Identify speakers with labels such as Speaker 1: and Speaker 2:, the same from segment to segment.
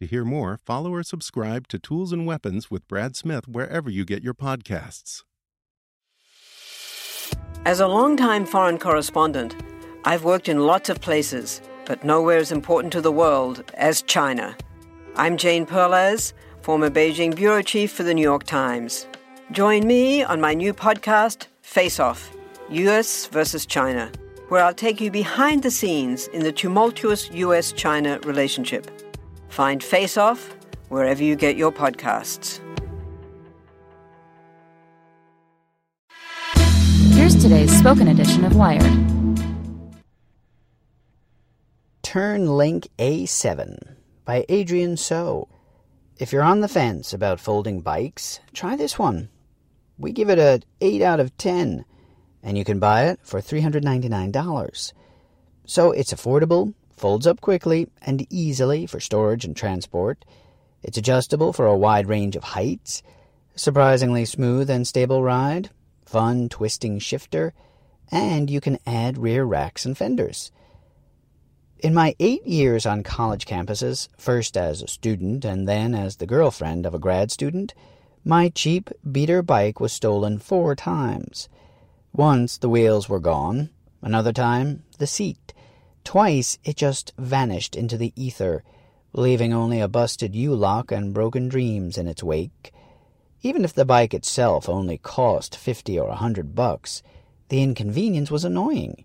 Speaker 1: To hear more, follow or subscribe to Tools and Weapons with Brad Smith wherever you get your podcasts.
Speaker 2: As a longtime foreign correspondent, I've worked in lots of places but nowhere as important to the world as China. I'm Jane Perlez, former Beijing bureau chief for the New York Times. Join me on my new podcast, Face Off US versus China, where I'll take you behind the scenes in the tumultuous US China relationship. Find Face Off wherever you get your podcasts.
Speaker 3: Here's today's spoken edition of Wired.
Speaker 4: Tern Link A7 by Adrienne So. If you're on the fence about folding bikes, try this one. We give it a 8 out of 10, and you can buy it for $399. So it's affordable, folds up quickly and easily for storage and transport. It's adjustable for a wide range of heights, surprisingly smooth and stable ride, fun twisting shifter, and you can add rear racks and fenders. In my eight years on college campuses, first as a student and then as the girlfriend of a grad student, my cheap beater bike was stolen four times. Once the wheels were gone, another time the seat. Twice it just vanished into the ether, leaving only a busted U-lock and broken dreams in its wake. Even if the bike itself only cost fifty or a hundred bucks, the inconvenience was annoying.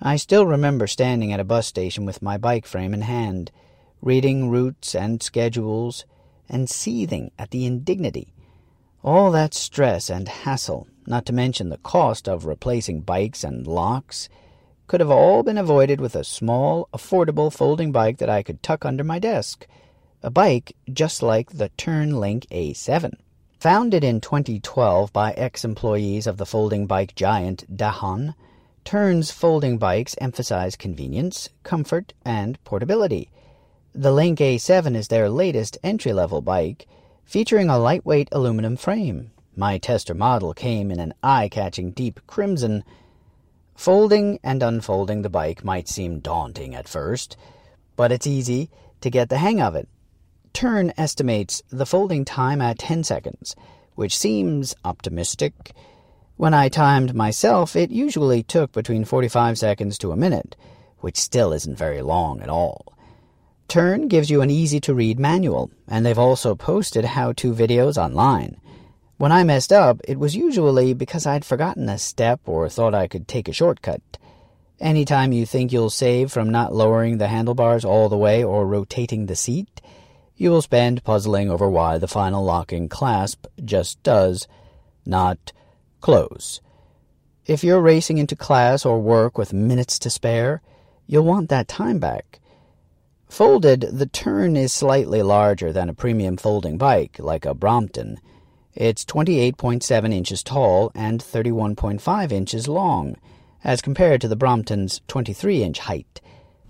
Speaker 4: I still remember standing at a bus station with my bike frame in hand, reading routes and schedules, and seething at the indignity. All that stress and hassle, not to mention the cost of replacing bikes and locks, could have all been avoided with a small, affordable folding bike that I could tuck under my desk. A bike just like the Tern Link A7. Founded in 2012 by ex-employees of the folding bike giant Dahon, Tern's folding bikes emphasize convenience, comfort, and portability. The Link A7 is their latest entry-level bike, featuring a lightweight aluminum frame. My tester model came in an eye-catching deep crimson. Folding and unfolding the bike might seem daunting at first, but it's easy to get the hang of it. Tern estimates the folding time at 10 seconds, which seems optimistic. When I timed myself, it usually took between 45 seconds to a minute, which still isn't very long at all. Tern gives you an easy-to-read manual, and they've also posted how-to videos online. When I messed up, it was usually because I'd forgotten a step or thought I could take a shortcut. Anytime you think you'll save from not lowering the handlebars all the way or rotating the seat, you will spend puzzling over why the final locking clasp just does not close. If you're racing into class or work with minutes to spare, you'll want that time back. Folded, the Tern is slightly larger than a premium folding bike, like a Brompton. It's 28.7 inches tall and 31.5 inches long, as compared to the Brompton's 23-inch height.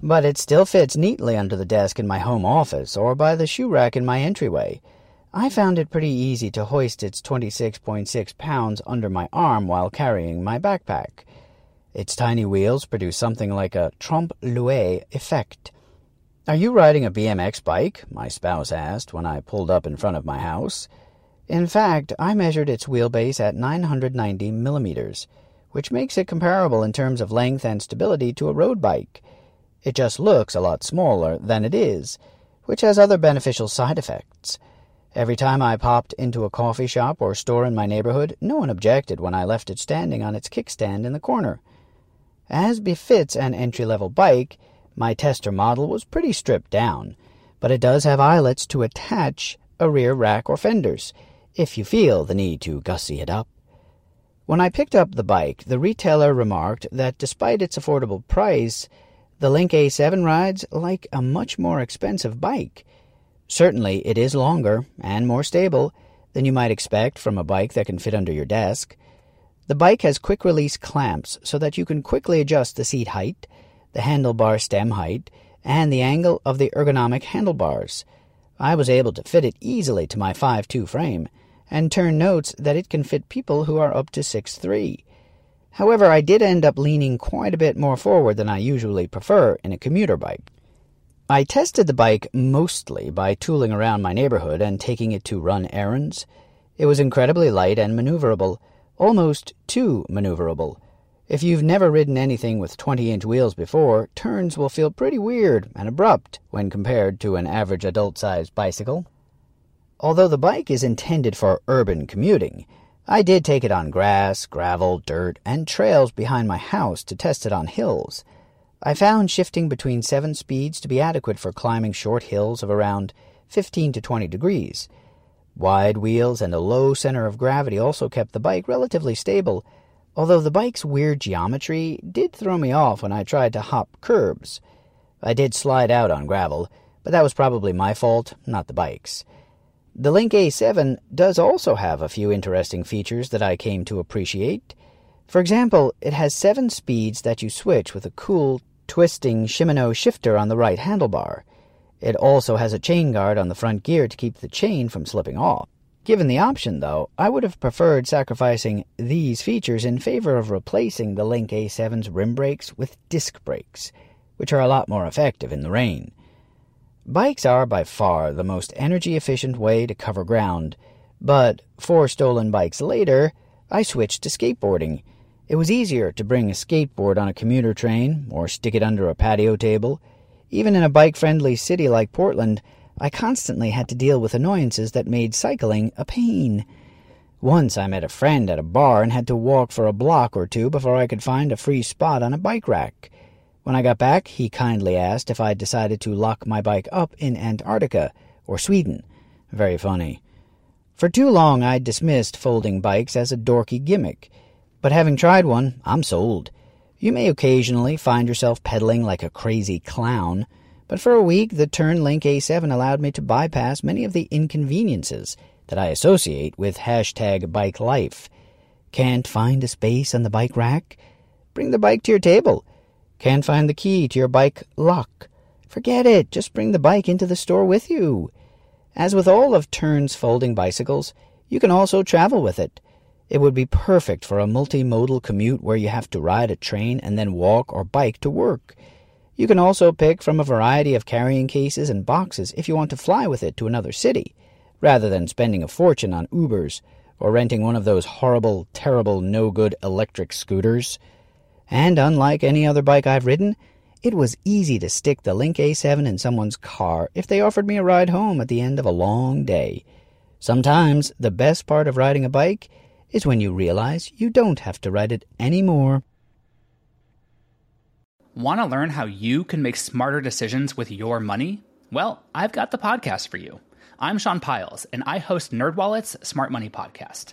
Speaker 4: But it still fits neatly under the desk in my home office or by the shoe rack in my entryway. I found it pretty easy to hoist its 26.6 pounds under my arm while carrying my backpack. Its tiny wheels produce something like a trompe-l'oeil effect. Are you riding a BMX bike? my spouse asked when I pulled up in front of my house. In fact, I measured its wheelbase at 990 millimeters, which makes it comparable in terms of length and stability to a road bike. It just looks a lot smaller than it is, which has other beneficial side effects. Every time I popped into a coffee shop or store in my neighborhood, no one objected when I left it standing on its kickstand in the corner. As befits an entry-level bike, my tester model was pretty stripped down, but it does have eyelets to attach a rear rack or fenders, if you feel the need to gussy it up. When I picked up the bike, the retailer remarked that despite its affordable price, the Link A7 rides like a much more expensive bike. Certainly, it is longer and more stable than you might expect from a bike that can fit under your desk. The bike has quick release clamps so that you can quickly adjust the seat height, the handlebar stem height, and the angle of the ergonomic handlebars. I was able to fit it easily to my 5'2 frame, and Tern notes that it can fit people who are up to 6'3. However, I did end up leaning quite a bit more forward than I usually prefer in a commuter bike. I tested the bike mostly by tooling around my neighborhood and taking it to run errands. It was incredibly light and maneuverable, almost too maneuverable. If you've never ridden anything with 20 inch wheels before, turns will feel pretty weird and abrupt when compared to an average adult sized bicycle. Although the bike is intended for urban commuting, I did take it on grass, gravel, dirt, and trails behind my house to test it on hills. I found shifting between seven speeds to be adequate for climbing short hills of around 15 to 20 degrees. Wide wheels and a low center of gravity also kept the bike relatively stable, although the bike's weird geometry did throw me off when I tried to hop curbs. I did slide out on gravel, but that was probably my fault, not the bike's. The Link A7 does also have a few interesting features that I came to appreciate. For example, it has seven speeds that you switch with a cool, twisting Shimano shifter on the right handlebar. It also has a chain guard on the front gear to keep the chain from slipping off. Given the option, though, I would have preferred sacrificing these features in favor of replacing the Link A7's rim brakes with disc brakes, which are a lot more effective in the rain. Bikes are by far the most energy efficient way to cover ground, but four stolen bikes later, I switched to skateboarding it was easier to bring a skateboard on a commuter train or stick it under a patio table. Even in a bike friendly city like Portland, I constantly had to deal with annoyances that made cycling a pain. Once I met a friend at a bar and had to walk for a block or two before I could find a free spot on a bike rack. When I got back, he kindly asked if I'd decided to lock my bike up in Antarctica or Sweden. Very funny. For too long, I'd dismissed folding bikes as a dorky gimmick. But having tried one, I'm sold. You may occasionally find yourself pedaling like a crazy clown, but for a week the Tern Link A7 allowed me to bypass many of the inconveniences that I associate with hashtag bike life. Can't find a space on the bike rack? Bring the bike to your table. Can't find the key to your bike lock? Forget it. Just bring the bike into the store with you. As with all of Tern's folding bicycles, you can also travel with it. It would be perfect for a multimodal commute where you have to ride a train and then walk or bike to work. You can also pick from a variety of carrying cases and boxes if you want to fly with it to another city, rather than spending a fortune on Ubers or renting one of those horrible, terrible, no good electric scooters. And unlike any other bike I've ridden, it was easy to stick the Link A7 in someone's car if they offered me a ride home at the end of a long day. Sometimes the best part of riding a bike is when you realize you don't have to write it anymore.
Speaker 5: Want to learn how you can make smarter decisions with your money? Well, I've got the podcast for you. I'm Sean Pyles, and I host NerdWallet's Smart Money Podcast.